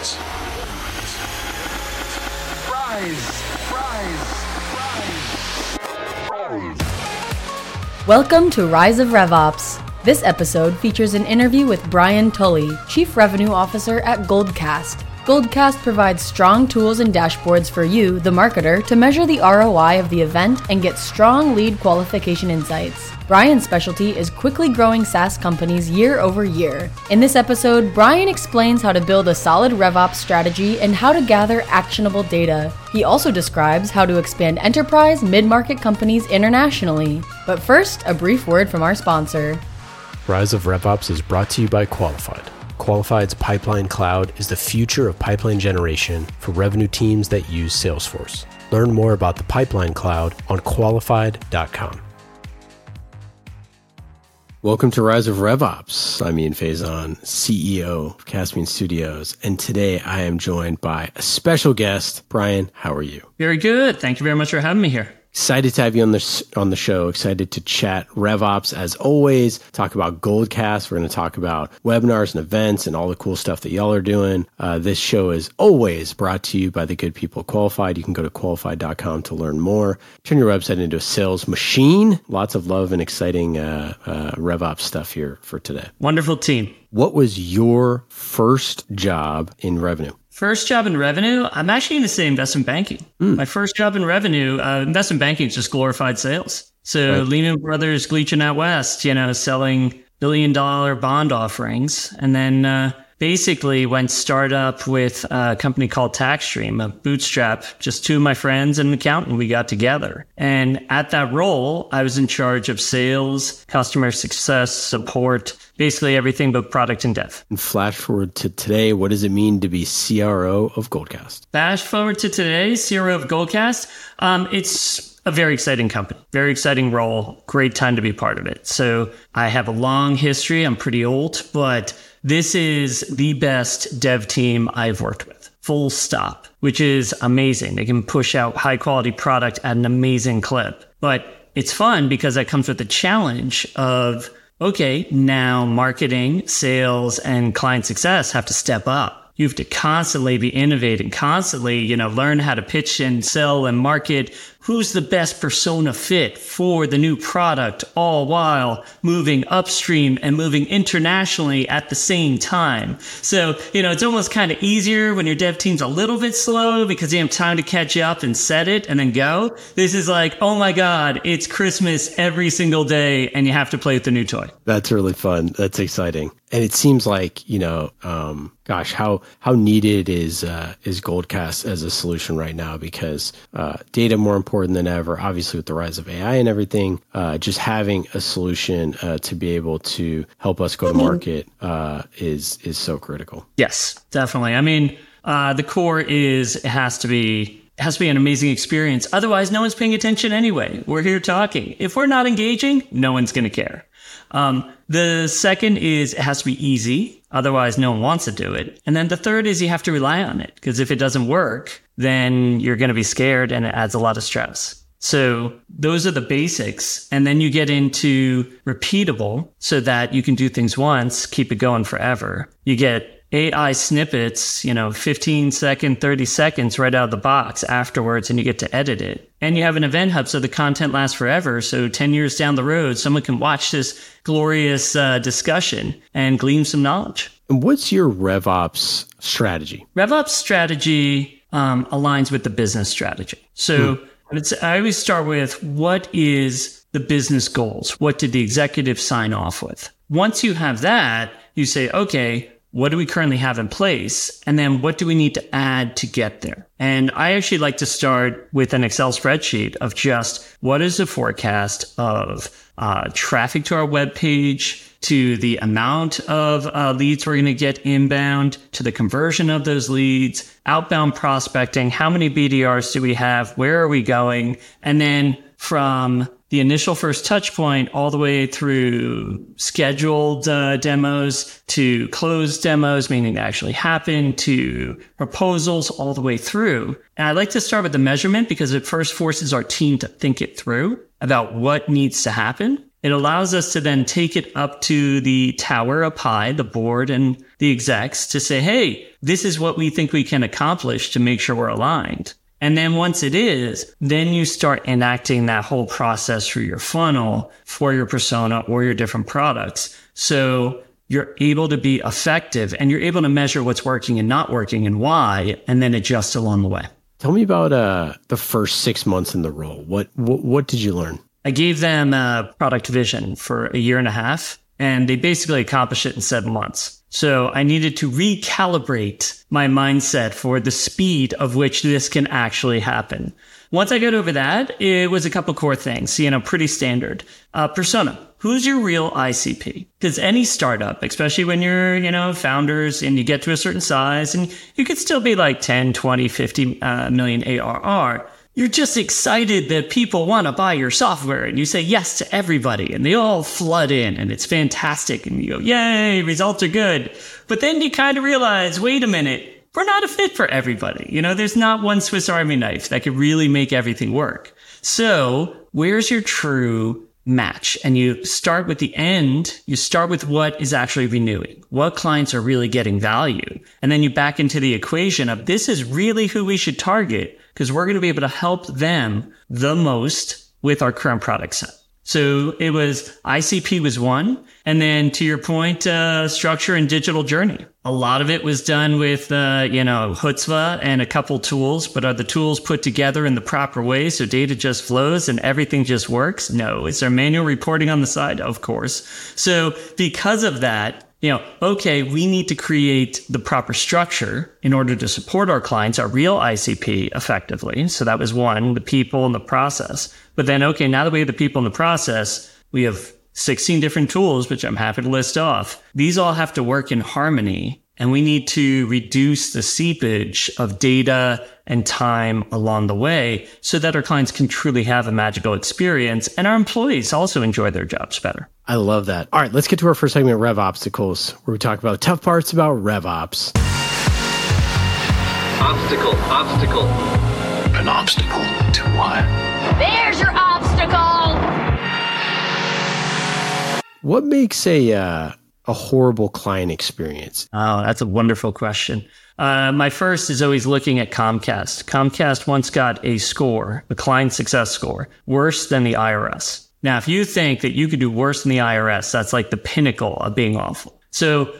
rise. Rise, rise, rise, rise. Welcome to Rise of RevOps. This episode features an interview with Brian Tully, Chief Revenue Officer at Goldcast. Goldcast provides strong tools and dashboards for you, the marketer, to measure the ROI of the event and get strong lead qualification insights. Brian's specialty is quickly growing SaaS companies year over year. In this episode, Brian explains how to build a solid RevOps strategy and how to gather actionable data. He also describes how to expand enterprise mid market companies internationally. But first, a brief word from our sponsor. Rise of RevOps is brought to you by Qualified. Qualified's Pipeline Cloud is the future of pipeline generation for revenue teams that use Salesforce. Learn more about the Pipeline Cloud on qualified.com. Welcome to Rise of RevOps. I'm Ian Faison, CEO of Caspian Studios, and today I am joined by a special guest. Brian, how are you? Very good. Thank you very much for having me here. Excited to have you on the on the show. Excited to chat RevOps as always. Talk about Goldcast. We're going to talk about webinars and events and all the cool stuff that y'all are doing. Uh, this show is always brought to you by the good people Qualified. You can go to qualified.com to learn more. Turn your website into a sales machine. Lots of love and exciting uh, uh, RevOps stuff here for today. Wonderful team. What was your first job in revenue? First job in revenue, I'm actually going to say investment banking. Mm. My first job in revenue, uh, investment banking is just glorified sales. So right. Lehman Brothers, Gleason out west, you know, selling billion dollar bond offerings, and then uh, basically went startup with a company called TaxStream, a bootstrap. Just two of my friends and an accountant, we got together. And at that role, I was in charge of sales, customer success, support, basically everything but product and dev. And flash forward to today, what does it mean to be CRO of Goldcast? Flash forward to today, CRO of Goldcast. Um, it's a very exciting company, very exciting role, great time to be part of it. So I have a long history. I'm pretty old, but this is the best dev team I've worked with. Full stop, which is amazing. They can push out high quality product at an amazing clip. But it's fun because that comes with the challenge of okay, now marketing, sales, and client success have to step up. You have to constantly be innovating, constantly, you know, learn how to pitch and sell and market who's the best persona fit for the new product, all while moving upstream and moving internationally at the same time. So, you know, it's almost kind of easier when your dev team's a little bit slow because you have time to catch up and set it and then go. This is like, oh my God, it's Christmas every single day and you have to play with the new toy. That's really fun. That's exciting. And it seems like, you know, um, gosh, how, how needed is, uh, is Goldcast as a solution right now because, uh, data more important important than ever. Obviously, with the rise of AI and everything, uh, just having a solution uh, to be able to help us go to market uh, is is so critical. Yes, definitely. I mean, uh, the core is it has to be it has to be an amazing experience. Otherwise, no one's paying attention anyway. We're here talking. If we're not engaging, no one's going to care. Um, the second is it has to be easy. Otherwise, no one wants to do it. And then the third is you have to rely on it because if it doesn't work, then you're going to be scared and it adds a lot of stress. So those are the basics. And then you get into repeatable so that you can do things once, keep it going forever. You get AI snippets, you know, 15 second, 30 seconds right out of the box afterwards, and you get to edit it. And you have an event hub so the content lasts forever. So 10 years down the road, someone can watch this glorious uh, discussion and glean some knowledge. And what's your RevOps strategy? RevOps strategy um, aligns with the business strategy. So hmm. I always start with what is the business goals? What did the executive sign off with? Once you have that, you say, okay, what do we currently have in place? And then what do we need to add to get there? And I actually like to start with an Excel spreadsheet of just what is the forecast of uh, traffic to our web page, to the amount of uh, leads we're going to get inbound, to the conversion of those leads, outbound prospecting, how many BDRs do we have, where are we going, and then from the initial first touch point all the way through scheduled uh, demos to closed demos, meaning they actually happen, to proposals all the way through. And I like to start with the measurement because it first forces our team to think it through about what needs to happen. It allows us to then take it up to the tower up high, the board and the execs to say, Hey, this is what we think we can accomplish to make sure we're aligned. And then once it is, then you start enacting that whole process through your funnel for your persona or your different products. So you're able to be effective and you're able to measure what's working and not working and why, and then adjust along the way. Tell me about uh, the first six months in the role. What, what what did you learn? I gave them a product vision for a year and a half, and they basically accomplished it in seven months. So I needed to recalibrate my mindset for the speed of which this can actually happen. Once I got over that, it was a couple core things, you know, pretty standard. Uh, persona. Who's your real ICP? Because any startup, especially when you're, you know, founders and you get to a certain size and you could still be like 10, 20, 50 uh, million ARR, you're just excited that people want to buy your software and you say yes to everybody and they all flood in and it's fantastic and you go, yay, results are good. But then you kind of realize, wait a minute, we're not a fit for everybody. You know, there's not one Swiss Army knife that could really make everything work. So where's your true match? And you start with the end. You start with what is actually renewing, what clients are really getting value. And then you back into the equation of this is really who we should target because we're going to be able to help them the most with our current product set. So it was ICP was one. And then to your point, uh, structure and digital journey. A lot of it was done with, uh, you know, Hutzpah and a couple tools, but are the tools put together in the proper way so data just flows and everything just works? No. Is there manual reporting on the side? Of course. So because of that, you know, okay, we need to create the proper structure in order to support our clients, our real ICP effectively. So that was one, the people and the process. But then, okay, now that we have the people and the process, we have 16 different tools, which I'm happy to list off. These all have to work in harmony and we need to reduce the seepage of data and time along the way so that our clients can truly have a magical experience and our employees also enjoy their jobs better. I love that. All right, let's get to our first segment, Rev Obstacles, where we talk about the tough parts about Rev Ops. Obstacle, obstacle. An obstacle to what? There's your obstacle! What makes a uh, a horrible client experience? Oh, that's a wonderful question. Uh, my first is always looking at Comcast. Comcast once got a score, a client success score, worse than the IRS. Now, if you think that you could do worse than the IRS, that's like the pinnacle of being awful. So,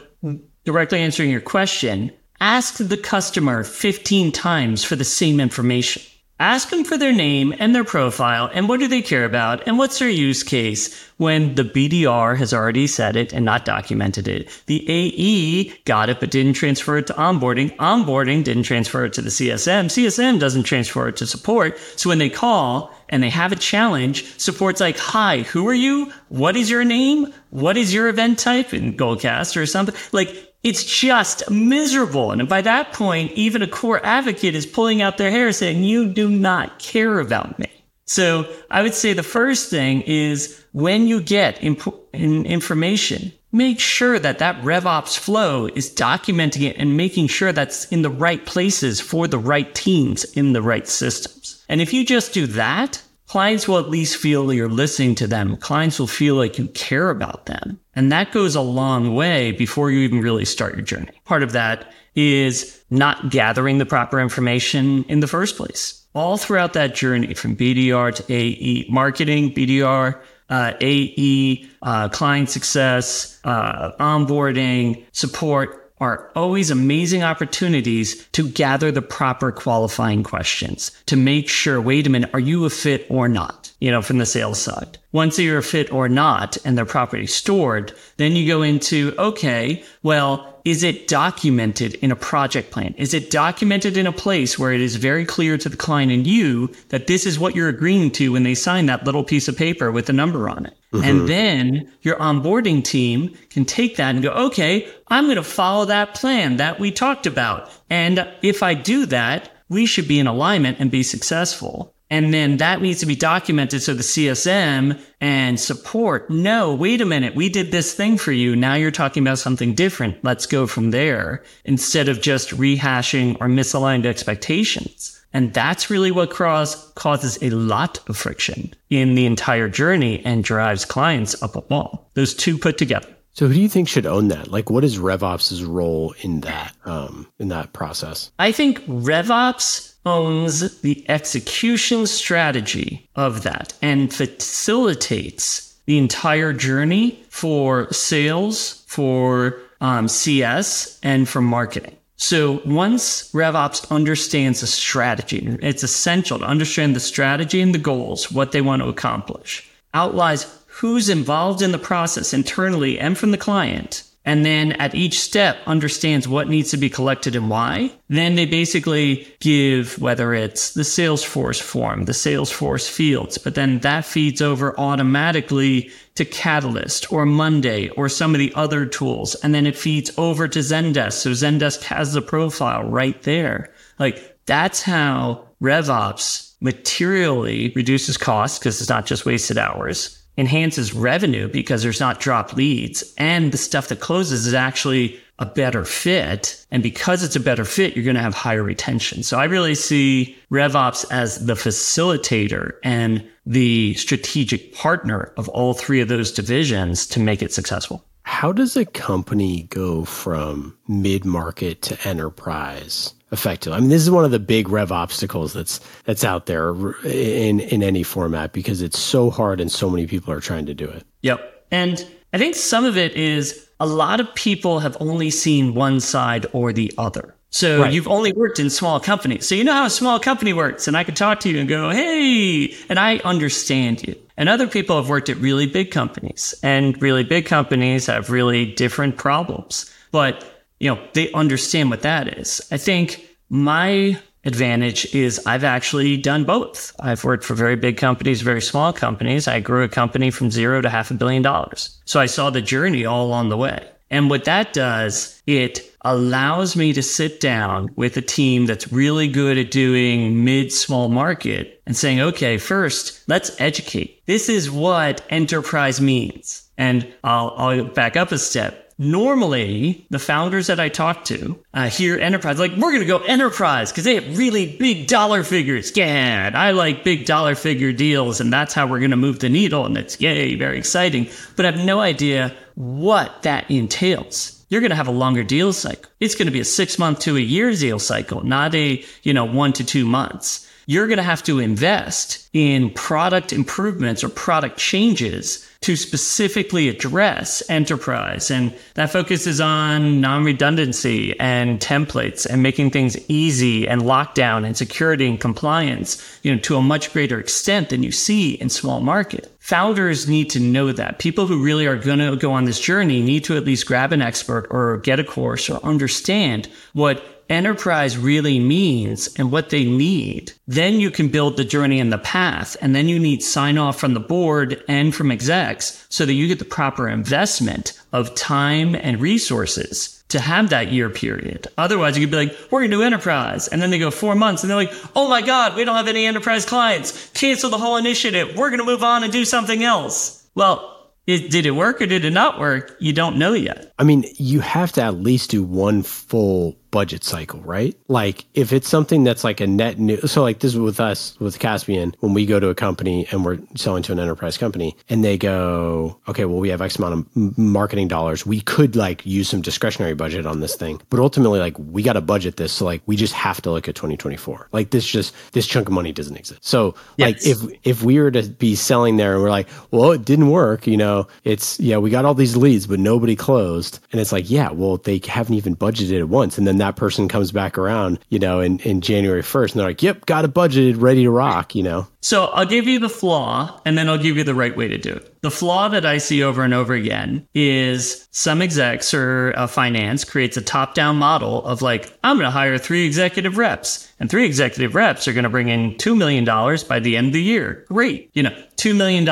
directly answering your question, ask the customer 15 times for the same information. Ask them for their name and their profile and what do they care about and what's their use case when the BDR has already said it and not documented it. The AE got it but didn't transfer it to onboarding. Onboarding didn't transfer it to the CSM. CSM doesn't transfer it to support. So when they call and they have a challenge, support's like, hi, who are you? What is your name? What is your event type in Goldcast or something? Like it's just miserable. And by that point, even a core advocate is pulling out their hair saying, you do not care about me. So I would say the first thing is when you get imp- information, make sure that that RevOps flow is documenting it and making sure that's in the right places for the right teams in the right systems. And if you just do that, clients will at least feel you're listening to them. Clients will feel like you care about them. And that goes a long way before you even really start your journey. Part of that is not gathering the proper information in the first place. All throughout that journey from BDR to AE, marketing, BDR, uh, AE, uh, client success, uh, onboarding, support, are always amazing opportunities to gather the proper qualifying questions to make sure, wait a minute, are you a fit or not? You know, from the sales side. Once you're a fit or not and they're properly stored, then you go into, okay, well, is it documented in a project plan? Is it documented in a place where it is very clear to the client and you that this is what you're agreeing to when they sign that little piece of paper with a number on it? Mm-hmm. And then your onboarding team can take that and go, okay, I'm going to follow that plan that we talked about. And if I do that, we should be in alignment and be successful. And then that needs to be documented so the CSM and support, no, wait a minute, we did this thing for you. Now you're talking about something different. Let's go from there instead of just rehashing or misaligned expectations. And that's really what cross causes a lot of friction in the entire journey and drives clients up a wall. Those two put together. So who do you think should own that? Like what is RevOps' role in that um, in that process? I think RevOps owns the execution strategy of that and facilitates the entire journey for sales, for um, CS, and for marketing. So once RevOps understands the strategy, it's essential to understand the strategy and the goals, what they want to accomplish, outlines who's involved in the process internally and from the client, and then at each step understands what needs to be collected and why, then they basically give whether it's the Salesforce form, the Salesforce fields, but then that feeds over automatically to Catalyst or Monday or some of the other tools. And then it feeds over to Zendesk. So Zendesk has the profile right there. Like that's how RevOps materially reduces costs because it's not just wasted hours enhances revenue because there's not drop leads and the stuff that closes is actually a better fit. And because it's a better fit, you're going to have higher retention. So I really see RevOps as the facilitator and the strategic partner of all three of those divisions to make it successful. How does a company go from mid market to enterprise effectively? I mean, this is one of the big rev obstacles that's that's out there in in any format because it's so hard and so many people are trying to do it. Yep. And I think some of it is a lot of people have only seen one side or the other. So right. you've only worked in small companies. So you know how a small company works. And I can talk to you and go, hey, and I understand you. And other people have worked at really big companies and really big companies have really different problems. But, you know, they understand what that is. I think my advantage is I've actually done both. I've worked for very big companies, very small companies. I grew a company from zero to half a billion dollars. So I saw the journey all along the way. And what that does, it allows me to sit down with a team that's really good at doing mid small market and saying, okay, first, let's educate. This is what enterprise means. And I'll, I'll back up a step normally the founders that I talk to uh, hear enterprise like we're gonna go enterprise because they have really big dollar figures. Yeah, I like big dollar figure deals, and that's how we're gonna move the needle, and it's yay, very exciting. But I have no idea what that entails. You're going to have a longer deal cycle. It's going to be a six month to a year deal cycle, not a, you know, one to two months you're going to have to invest in product improvements or product changes to specifically address enterprise. And that focuses on non redundancy and templates and making things easy and lockdown and security and compliance, you know, to a much greater extent than you see in small market. Founders need to know that. People who really are going to go on this journey need to at least grab an expert or get a course or understand what enterprise really means and what they need, then you can build the journey and the path. And then you need sign off from the board and from execs so that you get the proper investment of time and resources to have that year period. Otherwise, you could be like, we're going to do enterprise. And then they go four months and they're like, oh my God, we don't have any enterprise clients. Cancel the whole initiative. We're going to move on and do something else. Well, it, did it work or did it not work? You don't know yet. I mean, you have to at least do one full budget cycle, right? Like if it's something that's like a net new, so like this is with us with Caspian, when we go to a company and we're selling to an enterprise company and they go, okay, well, we have X amount of marketing dollars. We could like use some discretionary budget on this thing, but ultimately like we got to budget this. So like we just have to look at 2024. Like this just, this chunk of money doesn't exist. So yes. like if, if we were to be selling there and we're like, well, it didn't work, you know, it's, yeah, we got all these leads, but nobody closed. And it's like, yeah, well, they haven't even budgeted it once. And then that person comes back around, you know, in, in January 1st and they're like, yep, got it budgeted, ready to rock, you know? So I'll give you the flaw and then I'll give you the right way to do it. The flaw that I see over and over again is some execs or uh, finance creates a top down model of like, I'm going to hire three executive reps and three executive reps are going to bring in $2 million by the end of the year. Great. You know, $2 million.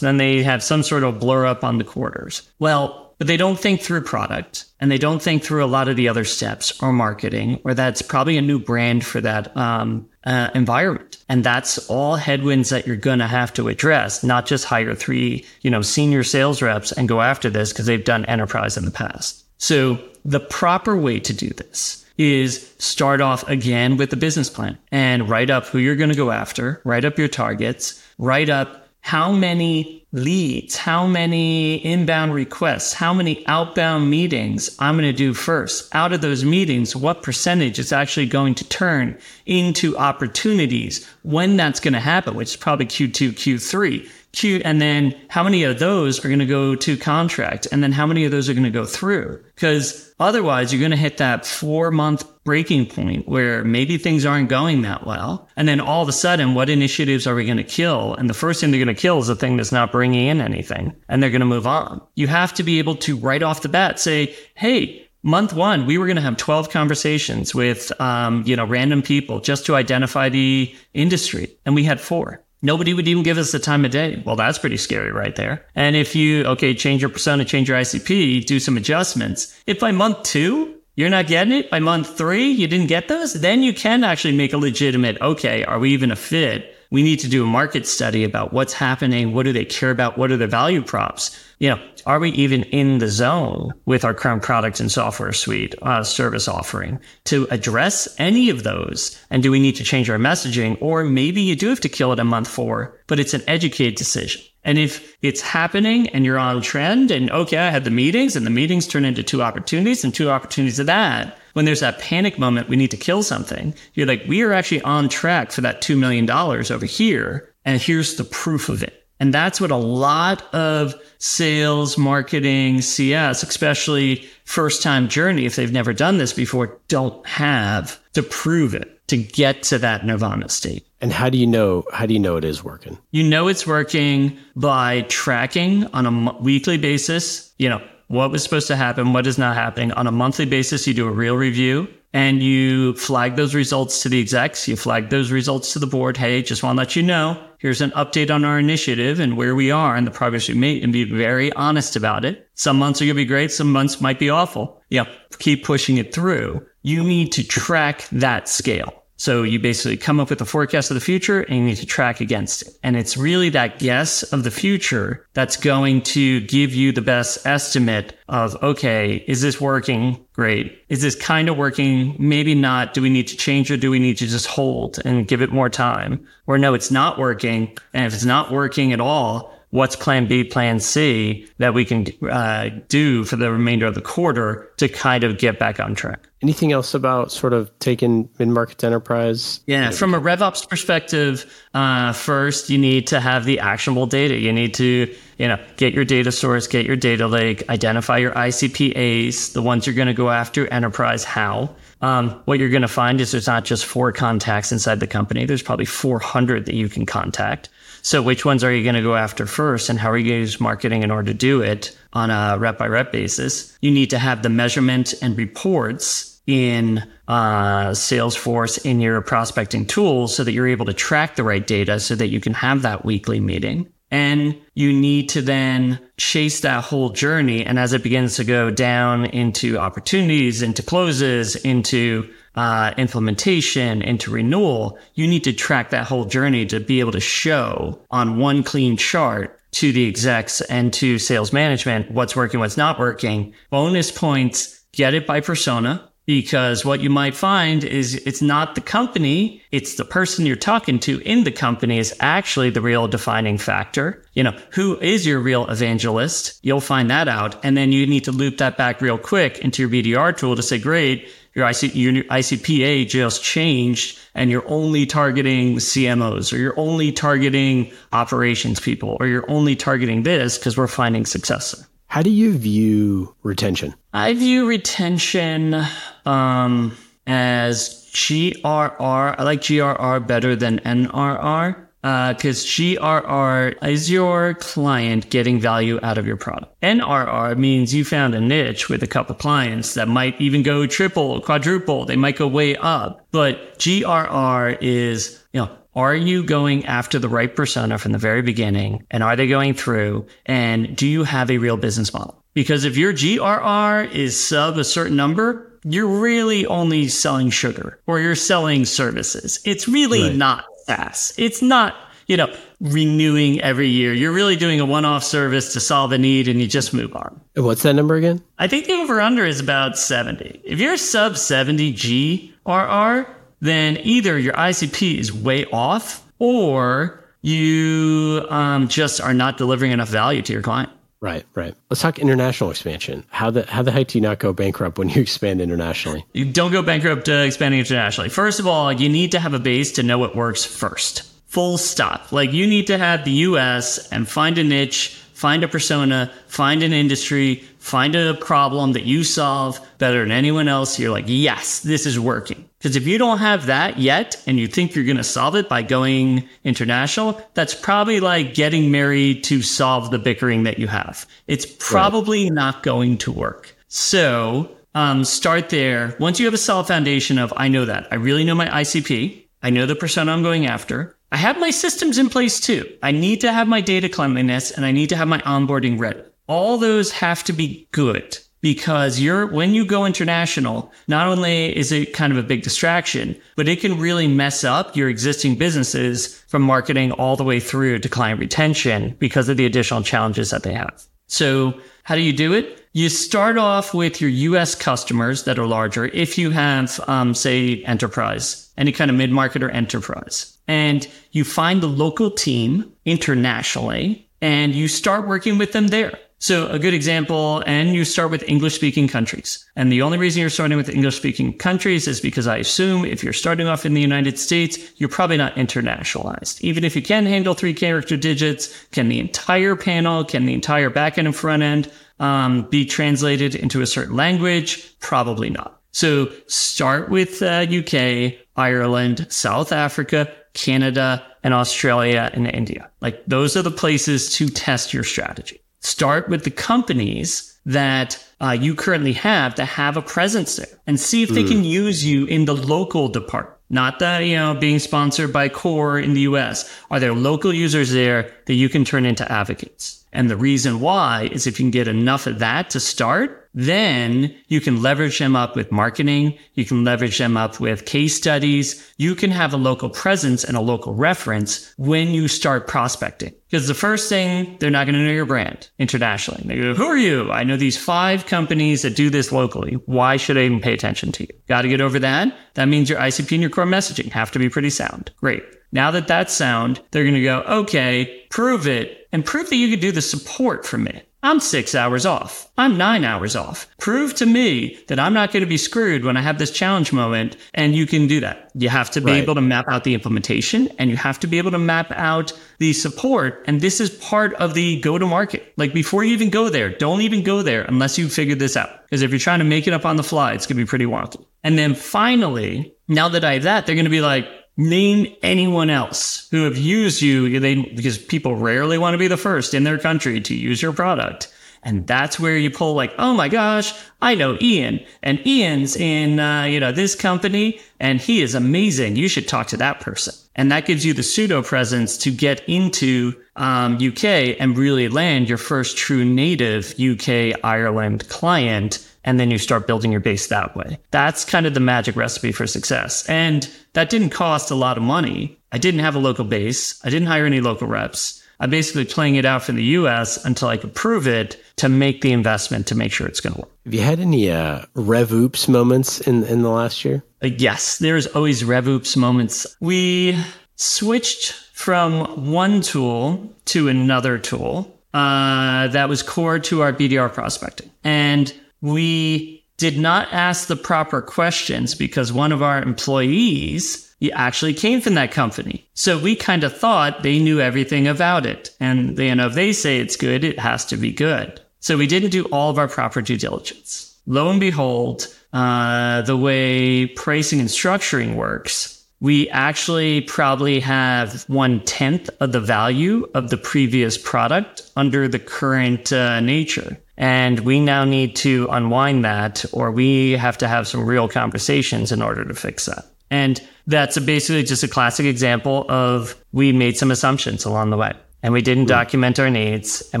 Then they have some sort of blur up on the quarters. Well, but they don't think through product and they don't think through a lot of the other steps or marketing, or that's probably a new brand for that um, uh, environment. And that's all headwinds that you're going to have to address, not just hire three, you know, senior sales reps and go after this because they've done enterprise in the past. So the proper way to do this is start off again with the business plan and write up who you're going to go after, write up your targets, write up how many leads, how many inbound requests, how many outbound meetings I'm going to do first. Out of those meetings, what percentage is actually going to turn into opportunities when that's going to happen, which is probably Q2, Q3. Q, and then how many of those are going to go to contract? And then how many of those are going to go through? Because otherwise you're going to hit that four month breaking point where maybe things aren't going that well. And then all of a sudden, what initiatives are we going to kill? And the first thing they're going to kill is the thing that's not bringing in anything and they're going to move on. You have to be able to right off the bat say, Hey, month one, we were going to have 12 conversations with, um, you know, random people just to identify the industry. And we had four. Nobody would even give us the time of day. Well, that's pretty scary right there. And if you, okay, change your persona, change your ICP, do some adjustments. If by month two, you're not getting it, by month three, you didn't get those, then you can actually make a legitimate, okay, are we even a fit? We need to do a market study about what's happening. What do they care about? What are their value props? You know, are we even in the zone with our current product and software suite, uh, service offering to address any of those? And do we need to change our messaging? Or maybe you do have to kill it in month four, but it's an educated decision. And if it's happening and you're on trend and okay, I had the meetings and the meetings turn into two opportunities and two opportunities of that, when there's that panic moment, we need to kill something. You're like, we are actually on track for that $2 million over here. And here's the proof of it. And that's what a lot of sales, marketing, CS, especially first time journey, if they've never done this before, don't have to prove it to get to that nirvana state. And how do you know? How do you know it is working? You know it's working by tracking on a weekly basis. You know what was supposed to happen, what is not happening. On a monthly basis, you do a real review and you flag those results to the execs. You flag those results to the board. Hey, just want to let you know, here's an update on our initiative and where we are and the progress we made and be very honest about it. Some months are going to be great. Some months might be awful. Yeah. Keep pushing it through. You need to track that scale. So you basically come up with a forecast of the future and you need to track against it. And it's really that guess of the future that's going to give you the best estimate of, okay, is this working? Great. Is this kind of working? Maybe not. Do we need to change or do we need to just hold and give it more time? Or no, it's not working. And if it's not working at all, what's plan B, plan C that we can uh, do for the remainder of the quarter to kind of get back on track. Anything else about sort of taking mid market enterprise? Yeah, from a RevOps perspective, uh, first you need to have the actionable data. You need to, you know, get your data source, get your data lake, identify your ICPAs, the ones you're going to go after, enterprise, how. Um, what you're going to find is there's not just four contacts inside the company. There's probably 400 that you can contact. So which ones are you going to go after first and how are you going to use marketing in order to do it on a rep by rep basis? You need to have the measurement and reports in uh, Salesforce in your prospecting tools so that you're able to track the right data so that you can have that weekly meeting. And you need to then chase that whole journey. And as it begins to go down into opportunities, into closes, into uh, implementation into renewal, you need to track that whole journey to be able to show on one clean chart to the execs and to sales management what's working, what's not working. Bonus points, get it by persona because what you might find is it's not the company, it's the person you're talking to in the company is actually the real defining factor. You know, who is your real evangelist? You'll find that out. And then you need to loop that back real quick into your BDR tool to say, great, your, IC, your ICPA just changed and you're only targeting CMOs or you're only targeting operations people or you're only targeting this because we're finding success. How do you view retention? I view retention um, as GRR. I like GRR better than NRR because uh, GRR is your client getting value out of your product. NRR means you found a niche with a couple clients that might even go triple, quadruple. They might go way up. But GRR is, you know, are you going after the right persona from the very beginning? And are they going through? And do you have a real business model? Because if your GRR is sub a certain number, you're really only selling sugar or you're selling services. It's really right. not SaaS. It's not, you know, renewing every year. You're really doing a one off service to solve a need and you just move on. What's that number again? I think the over under is about 70. If you're sub 70 GRR, then either your ICP is way off or you um, just are not delivering enough value to your client. Right, right. Let's talk international expansion. How the how the heck do you not go bankrupt when you expand internationally? You don't go bankrupt uh, expanding internationally. First of all, you need to have a base to know what works first. Full stop. Like you need to have the US and find a niche, find a persona, find an industry, find a problem that you solve better than anyone else. You're like, yes, this is working. Because if you don't have that yet and you think you're going to solve it by going international, that's probably like getting married to solve the bickering that you have. It's probably not going to work. So um, start there. Once you have a solid foundation of, I know that, I really know my ICP, I know the persona I'm going after. I have my systems in place too. I need to have my data cleanliness and I need to have my onboarding ready. All those have to be good because you're when you go international, not only is it kind of a big distraction, but it can really mess up your existing businesses from marketing all the way through to client retention because of the additional challenges that they have. So how do you do it? You start off with your US customers that are larger. If you have, um, say, enterprise, any kind of mid market or enterprise, and you find the local team internationally and you start working with them there. So a good example, and you start with English speaking countries. And the only reason you're starting with English speaking countries is because I assume if you're starting off in the United States, you're probably not internationalized. Even if you can handle three character digits, can the entire panel, can the entire back end and front end um, be translated into a certain language? Probably not. So start with uh, UK, Ireland, South Africa, Canada, and Australia and India. Like those are the places to test your strategy start with the companies that uh, you currently have to have a presence there and see if they can use you in the local department. Not that, you know, being sponsored by Core in the US. Are there local users there that you can turn into advocates? And the reason why is if you can get enough of that to start, then you can leverage them up with marketing. You can leverage them up with case studies. You can have a local presence and a local reference when you start prospecting. Because the first thing, they're not going to know your brand internationally. They go, who are you? I know these five companies that do this locally. Why should I even pay attention to you? Got to get over that. That means your ICP and your core messaging have to be pretty sound. Great. Now that that's sound, they're going to go, okay, prove it and prove that you can do the support for me. I'm six hours off. I'm nine hours off. Prove to me that I'm not going to be screwed when I have this challenge moment. And you can do that. You have to be Right. able to map out the implementation and you have to be able to map out the support. And this is part of the go to market. Like before you even go there, don't even go there unless you figured this out. Because if you're trying to make it up on the fly, it's going to be pretty wonky. And then finally, now that I have that, they're going to be like, name anyone else who have used you they, because people rarely want to be the first in their country to use your product. And that's where you pull like, oh my gosh, I know Ian and Ian's in, uh, you know, this company and he is amazing. You should talk to that person. And that gives you the pseudo presence to get into, um, UK and really land your first true native UK Ireland client. And then you start building your base that way. That's kind of the magic recipe for success. And that didn't cost a lot of money. I didn't have a local base. I didn't hire any local reps. I'm basically playing it out from the US until I could prove it to make the investment to make sure it's going to work. Have you had any uh, rev oops moments in in the last year? Uh, yes, there's always RevOps moments. We switched from one tool to another tool uh, that was core to our BDR prospecting. And we did not ask the proper questions because one of our employees actually came from that company. So we kind of thought they knew everything about it. And you know, if they say it's good, it has to be good. So we didn't do all of our proper due diligence. Lo and behold, uh, the way pricing and structuring works, we actually probably have one tenth of the value of the previous product under the current uh, nature. And we now need to unwind that, or we have to have some real conversations in order to fix that. And that's a basically just a classic example of we made some assumptions along the way and we didn't document our needs and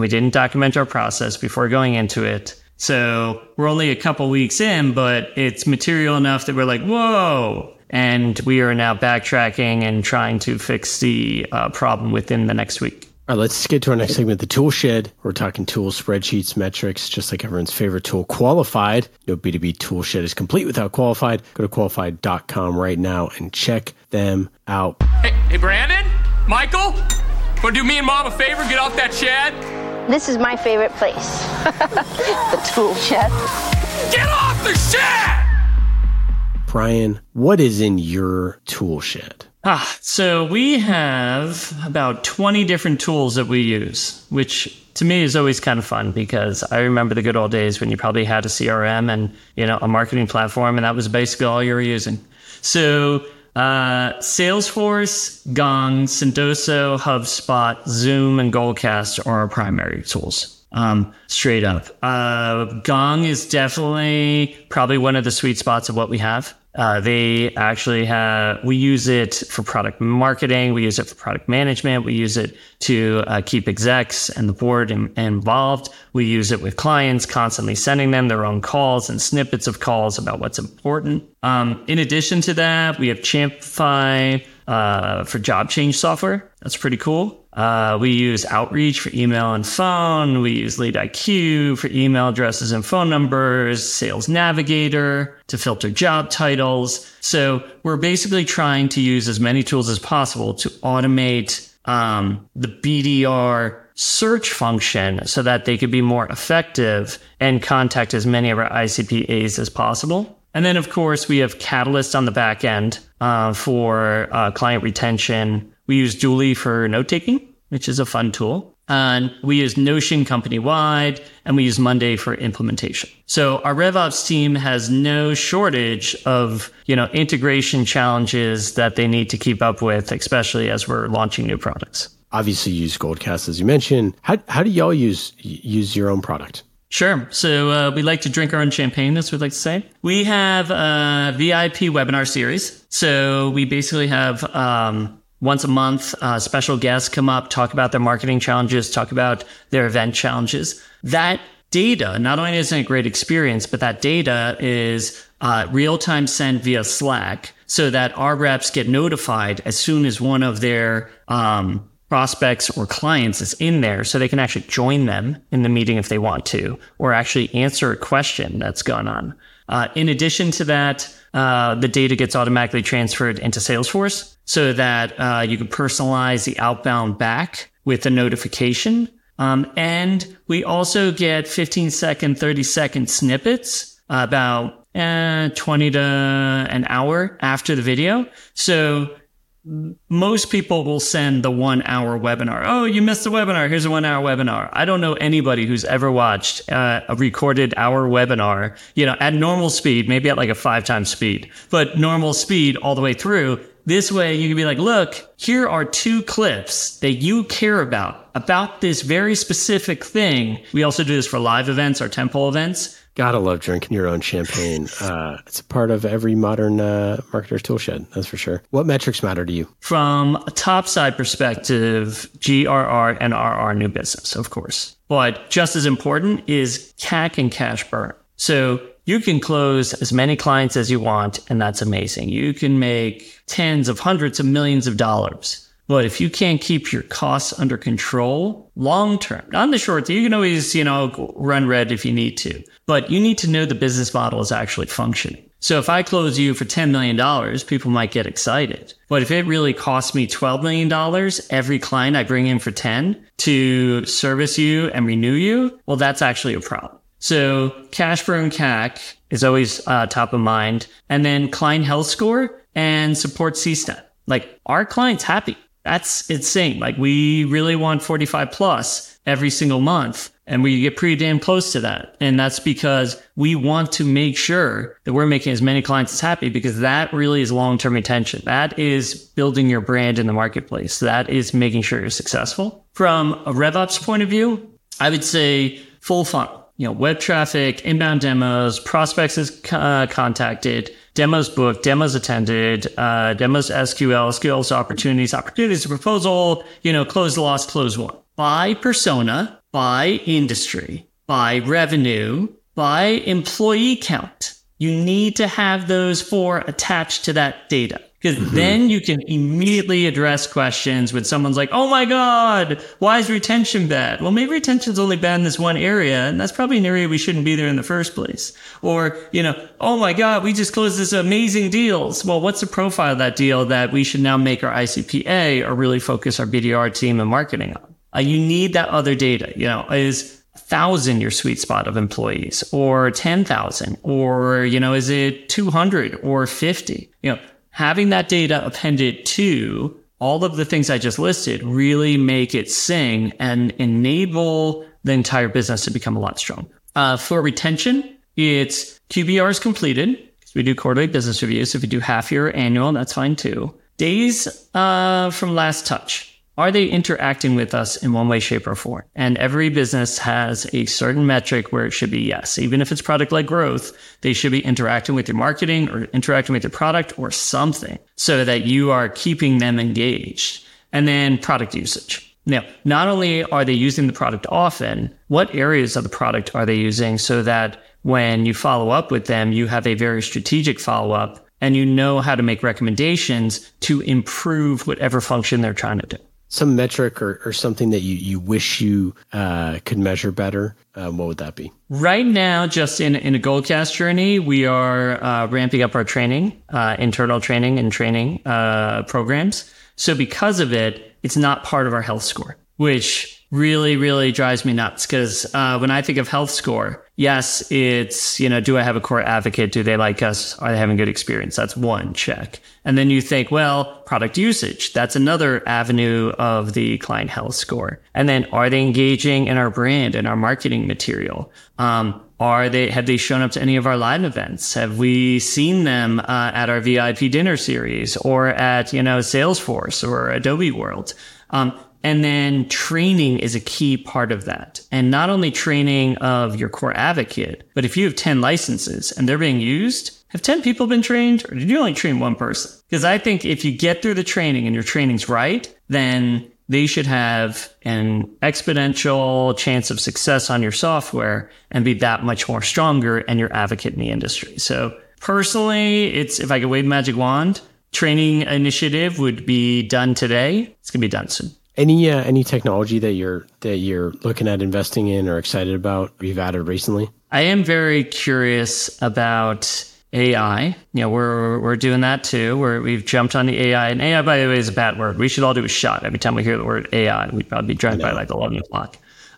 we didn't document our process before going into it. So we're only a couple weeks in, but it's material enough that we're like, whoa, and we are now backtracking and trying to fix the uh, problem within the next week. All right, let's get to our next segment, the tool shed. We're talking tools, spreadsheets, metrics, just like everyone's favorite tool, Qualified. No B2B tool shed is complete without Qualified. Go to qualified.com right now and check them out. Hey, hey, Brandon? Michael? Want to do me and mom a favor? Get off that shed? This is my favorite place. the tool shed. Get off the shed! Brian, what is in your tool shed? Ah, so we have about 20 different tools that we use, which to me is always kind of fun because I remember the good old days when you probably had a CRM and, you know, a marketing platform and that was basically all you were using. So, uh, Salesforce, Gong, Sendoso, HubSpot, Zoom, and Goldcast are our primary tools. Um, straight up. Uh, Gong is definitely probably one of the sweet spots of what we have. Uh, they actually have, we use it for product marketing. We use it for product management. We use it to uh, keep execs and the board in, involved. We use it with clients, constantly sending them their own calls and snippets of calls about what's important. Um, in addition to that, we have Champify uh, for job change software. That's pretty cool. Uh, we use Outreach for email and phone. We use LeadIQ for email addresses and phone numbers, Sales Navigator to filter job titles. So we're basically trying to use as many tools as possible to automate um, the BDR search function so that they could be more effective and contact as many of our ICPAs as possible. And then, of course, we have Catalyst on the back end uh, for uh, client retention. We use Dooly for note taking, which is a fun tool. And we use Notion company wide, and we use Monday for implementation. So our RevOps team has no shortage of, you know, integration challenges that they need to keep up with, especially as we're launching new products. Obviously, you use Goldcast as you mentioned. How, how do y'all use use your own product? Sure. So uh, we like to drink our own champagne, as we like to say. We have a VIP webinar series. So we basically have um, once a month, uh, special guests come up, talk about their marketing challenges, talk about their event challenges. That data, not only is it a great experience, but that data is uh, real time sent via Slack so that our reps get notified as soon as one of their um, prospects or clients is in there so they can actually join them in the meeting if they want to, or actually answer a question that's gone on. Uh, in addition to that, uh, the data gets automatically transferred into Salesforce so that uh, you can personalize the outbound back with a notification. Um, and we also get 15 second, 30 second snippets about eh, 20 to an hour after the video. So most people will send the one hour webinar. Oh, you missed the webinar. Here's a one hour webinar. I don't know anybody who's ever watched uh, a recorded hour webinar, you know, at normal speed, maybe at like a five times speed, but normal speed all the way through. This way you can be like, look, here are two clips that you care about, about this very specific thing. We also do this for live events or temple events. Gotta love drinking your own champagne. Uh, it's a part of every modern uh, marketer's toolshed, that's for sure. What metrics matter to you? From a top side perspective, GRR and RR new business, of course. But just as important is CAC and cash burn. So you can close as many clients as you want, and that's amazing. You can make tens of hundreds of millions of dollars. But if you can't keep your costs under control long term, not the short term, you can always, you know, run red if you need to, but you need to know the business model is actually functioning. So if I close you for $10 million, people might get excited. But if it really costs me $12 million every client I bring in for 10 to service you and renew you, well, that's actually a problem. So cash burn CAC is always uh, top of mind. And then client health score and support CSAT. Like our clients happy. That's insane. Like we really want 45 plus every single month and we get pretty damn close to that. And that's because we want to make sure that we're making as many clients as happy because that really is long-term retention. That is building your brand in the marketplace. That is making sure you're successful. From a RevOps point of view, I would say full funnel. You know, web traffic, inbound demos, prospects is uh, contacted, demos booked, demos attended, uh, demos SQL, skills opportunities, opportunities to proposal, you know, close the loss, close one. By persona, by industry, by revenue, by employee count. you need to have those four attached to that data because then you can immediately address questions when someone's like, "Oh my god, why is retention bad?" Well, maybe retention's only bad in this one area, and that's probably an area we shouldn't be there in the first place. Or, you know, "Oh my god, we just closed this amazing deals." Well, what's the profile of that deal that we should now make our ICPA or really focus our BDR team and marketing on? Uh, you need that other data. You know, is thousand your sweet spot of employees or 10,000 or, you know, is it 200 or 50? You know, having that data appended to all of the things I just listed really make it sing and enable the entire business to become a lot stronger. Uh, for retention, it's QBRs completed. We do quarterly business reviews. If you do half year annual, that's fine too. Days uh, from last touch are they interacting with us in one way, shape, or form? And every business has a certain metric where it should be yes. Even if it's product led growth, they should be interacting with your marketing or interacting with your product or something so that you are keeping them engaged. And then product usage. Now, not only are they using the product often, what areas of the product are they using so that when you follow up with them, you have a very strategic follow up and you know how to make recommendations to improve whatever function they're trying to do some metric or, or something that you, you wish you uh, could measure better, um, what would that be? Right now, just in, in a Goldcast journey, we are uh, ramping up our training, uh, internal training and training uh, programs. So because of it, it's not part of our health score, which really, really drives me nuts. Because uh, when I think of health score, yes, it's, you know, do I have a core advocate? Do they like us? Are they having good experience? That's one check. And then you think, well, product usage. That's another avenue of the client health score. And then are they engaging in our brand and our marketing material? Um, are they, have they shown up to any of our live events? Have we seen them uh, at our VIP dinner series or at, you know, Salesforce or Adobe World? Um, and then training is a key part of that. And not only training of your core advocate, but if you have 10 licenses and they're being used, have 10 people been trained or did you only train one person? Because I think if you get through the training and your training's right, then they should have an exponential chance of success on your software and be that much more stronger and your advocate in the industry. So personally, it's if I could wave magic wand, training initiative would be done today. It's going to be done soon. Any uh, any technology that you're that you're looking at investing in or excited about you've added recently? I am very curious about AI. You know, we're we're doing that too. Where we've jumped on the AI, and AI, by the way, is a bad word. We should all do a shot every time we hear the word AI. We'd probably be drunk by like eleven o'clock.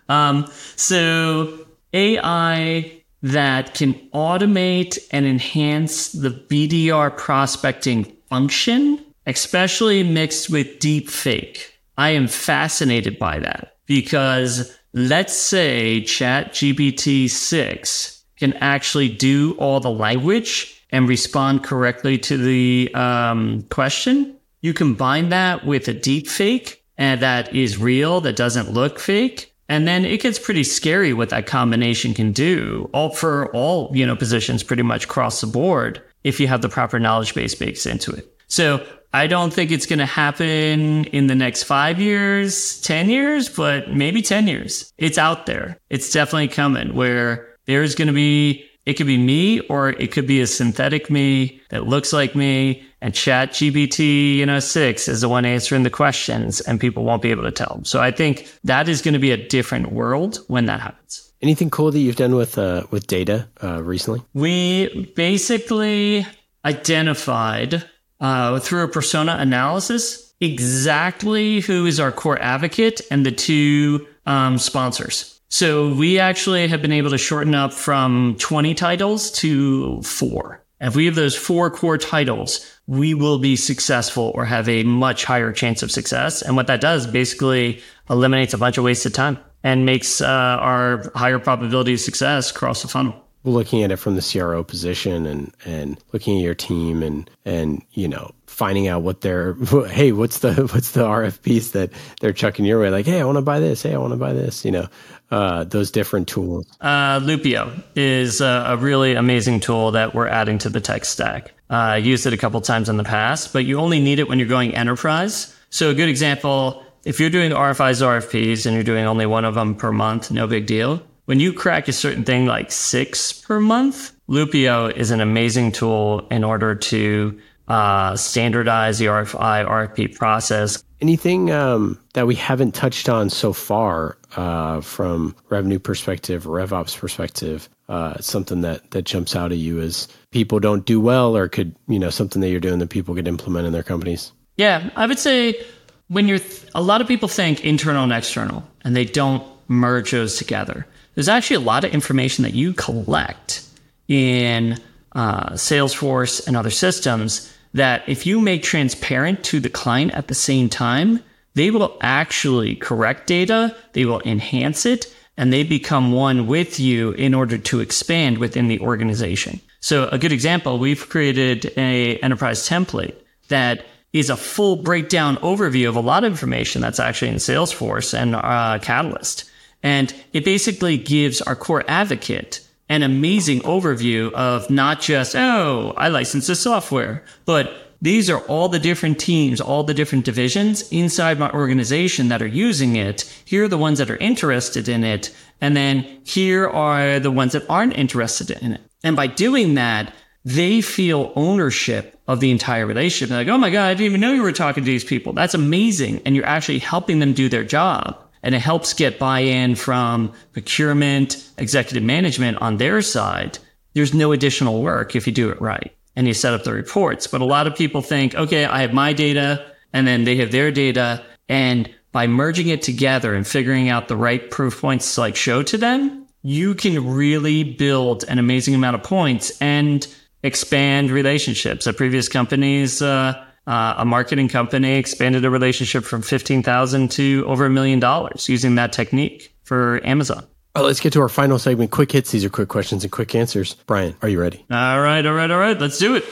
Um, so AI that can automate and enhance the BDR prospecting function, especially mixed with deep fake. I am fascinated by that because let's say ChatGPT 6 can actually do all the language and respond correctly to the um, question. You combine that with a deep fake and that is real, that doesn't look fake. And then it gets pretty scary what that combination can do all for all, you know, positions pretty much across the board if you have the proper knowledge base baked into it. So I don't think it's going to happen in the next five years, 10 years, but maybe 10 years. It's out there. It's definitely coming where there's going to be, it could be me or it could be a synthetic me that looks like me and ChatGPT, you know, six is the one answering the questions and people won't be able to tell. So I think that is going to be a different world when that happens. Anything cool that you've done with, uh, with data, uh, recently? We basically identified uh, through a persona analysis exactly who is our core advocate and the two um, sponsors. So we actually have been able to shorten up from 20 titles to four. If we have those four core titles, we will be successful or have a much higher chance of success. And what that does basically eliminates a bunch of wasted time and makes uh, our higher probability of success across the funnel looking at it from the CRO position and and looking at your team and and you know finding out what they're hey what's the what's the RFPs that they're chucking your way like hey I want to buy this hey I want to buy this you know uh, those different tools. Uh, Loopio is a, a, really amazing tool that we're adding to the tech stack. Uh, I used it a couple times in the past, but you only need it when you're going enterprise. So a good example, if you're doing RFIs, RFPs, and you're doing only one of them per month, no big deal when you crack a certain thing like six per month, Loopio is an amazing tool in order to uh, standardize the RFI RFP process. Anything um, that we haven't touched on so far uh, from revenue perspective, RevOps perspective, uh, something that that jumps out at you is people don't do well, or could you know something that you're doing that people could implement in their companies? Yeah, I would say when you're th- a lot of people think internal and external, and they don't merge those together. There's actually a lot of information that you collect in uh, Salesforce and other systems that if you make transparent to the client at the same time, they will actually correct data, they will enhance it, and they become one with you in order to expand within the organization. So a good example, we've created a enterprise template that is a full breakdown overview of a lot of information that's actually in Salesforce and uh, Catalyst. And it basically gives our core advocate an amazing overview of not just, oh, I license the software, but these are all the different teams, all the different divisions inside my organization that are using it. Here are the ones that are interested in it. And then here are the ones that aren't interested in it. And by doing that, they feel ownership of the entire relationship. They're like, oh my God, I didn't even know you were talking to these people. That's amazing. And you're actually helping them do their job. And it helps get buy in from procurement, executive management on their side. There's no additional work if you do it right and you set up the reports. But a lot of people think, okay, I have my data and then they have their data. And by merging it together and figuring out the right proof points to like show to them, you can really build an amazing amount of points and expand relationships. At previous companies, uh, uh, a marketing company expanded a relationship from 15,000 to over a million dollars using that technique for Amazon. All right, let's get to our final segment. Quick hits. These are quick questions and quick answers. Brian, are you ready? All right, all right, all right. Let's do it.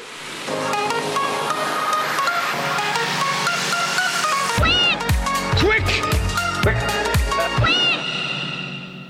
Quick.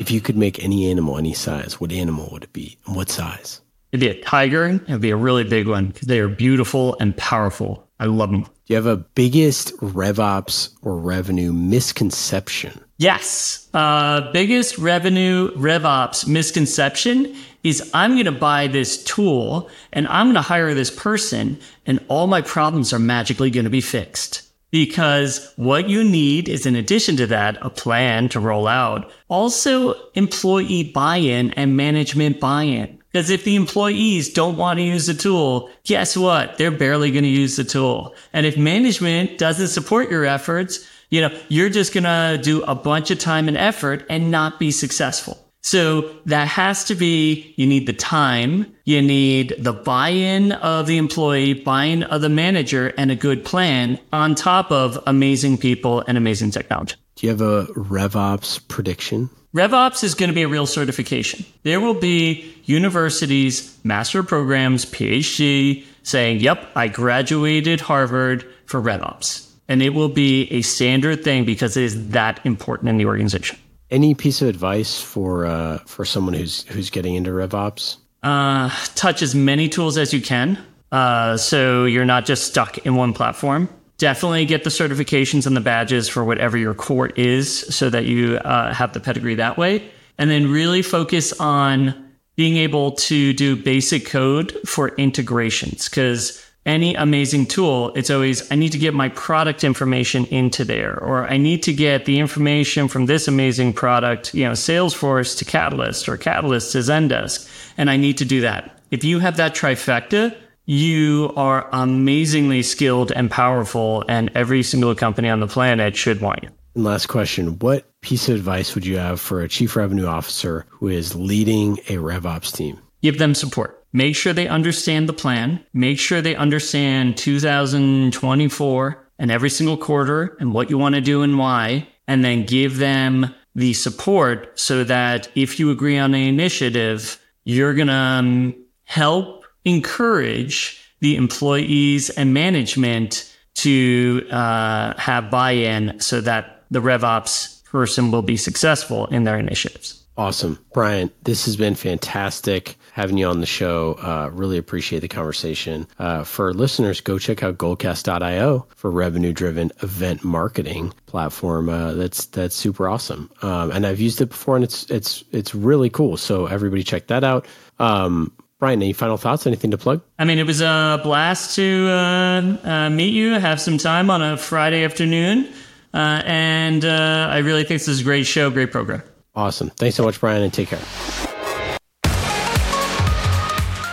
If you could make any animal any size, what animal would it be and what size? It'd be a tiger. It'd be a really big one because they are beautiful and powerful. I love them. Do you have a biggest RevOps or revenue misconception? Yes. Uh, biggest revenue RevOps misconception is I'm going to buy this tool and I'm going to hire this person and all my problems are magically going to be fixed. Because what you need is, in addition to that, a plan to roll out. Also, employee buy-in and management buy-in. Because if the employees don't want to use the tool, guess what? They're barely going to use the tool. And if management doesn't support your efforts, you know, you're just going to do a bunch of time and effort and not be successful. So that has to be, you need the time, you need the buy-in of the employee, buy-in of the manager, and a good plan on top of amazing people and amazing technology. Do you have a RevOps prediction? RevOps is going to be a real certification. There will be universities, master programs, PhD saying, yep, I graduated Harvard for RevOps. And it will be a standard thing because it is that important in the organization. Any piece of advice for uh, for someone who's who's getting into RevOps? Uh, touch as many tools as you can, uh, so you're not just stuck in one platform. Definitely get the certifications and the badges for whatever your core is, so that you uh, have the pedigree that way. And then really focus on being able to do basic code for integrations because any amazing tool, it's always, I need to get my product information into there, or I need to get the information from this amazing product, you know, Salesforce to Catalyst or Catalyst to Zendesk. And I need to do that. If you have that trifecta, you are amazingly skilled and powerful, and every single company on the planet should want you. And last question What piece of advice would you have for a chief revenue officer who is leading a RevOps team? Give them support. Make sure they understand the plan. Make sure they understand 2024 and every single quarter and what you want to do and why. And then give them the support so that if you agree on an initiative, you're going to um, help encourage the employees and management to uh, have buy in so that the RevOps person will be successful in their initiatives. Awesome. Brian, this has been fantastic having you on the show. Uh, really appreciate the conversation. Uh, for listeners, go check out goldcast.io for revenue driven event marketing platform. Uh, that's that's super awesome. Um, and I've used it before and it's it's it's really cool. So everybody check that out. Um, Brian, any final thoughts? Anything to plug? I mean, it was a blast to uh, uh, meet you, have some time on a Friday afternoon. Uh, and uh, I really think this is a great show, great program. Awesome. Thanks so much, Brian, and take care.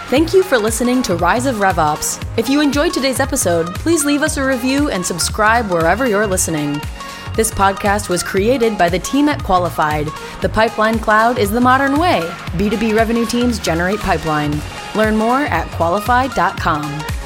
Thank you for listening to Rise of RevOps. If you enjoyed today's episode, please leave us a review and subscribe wherever you're listening. This podcast was created by the team at Qualified. The pipeline cloud is the modern way. B2B revenue teams generate pipeline. Learn more at qualified.com.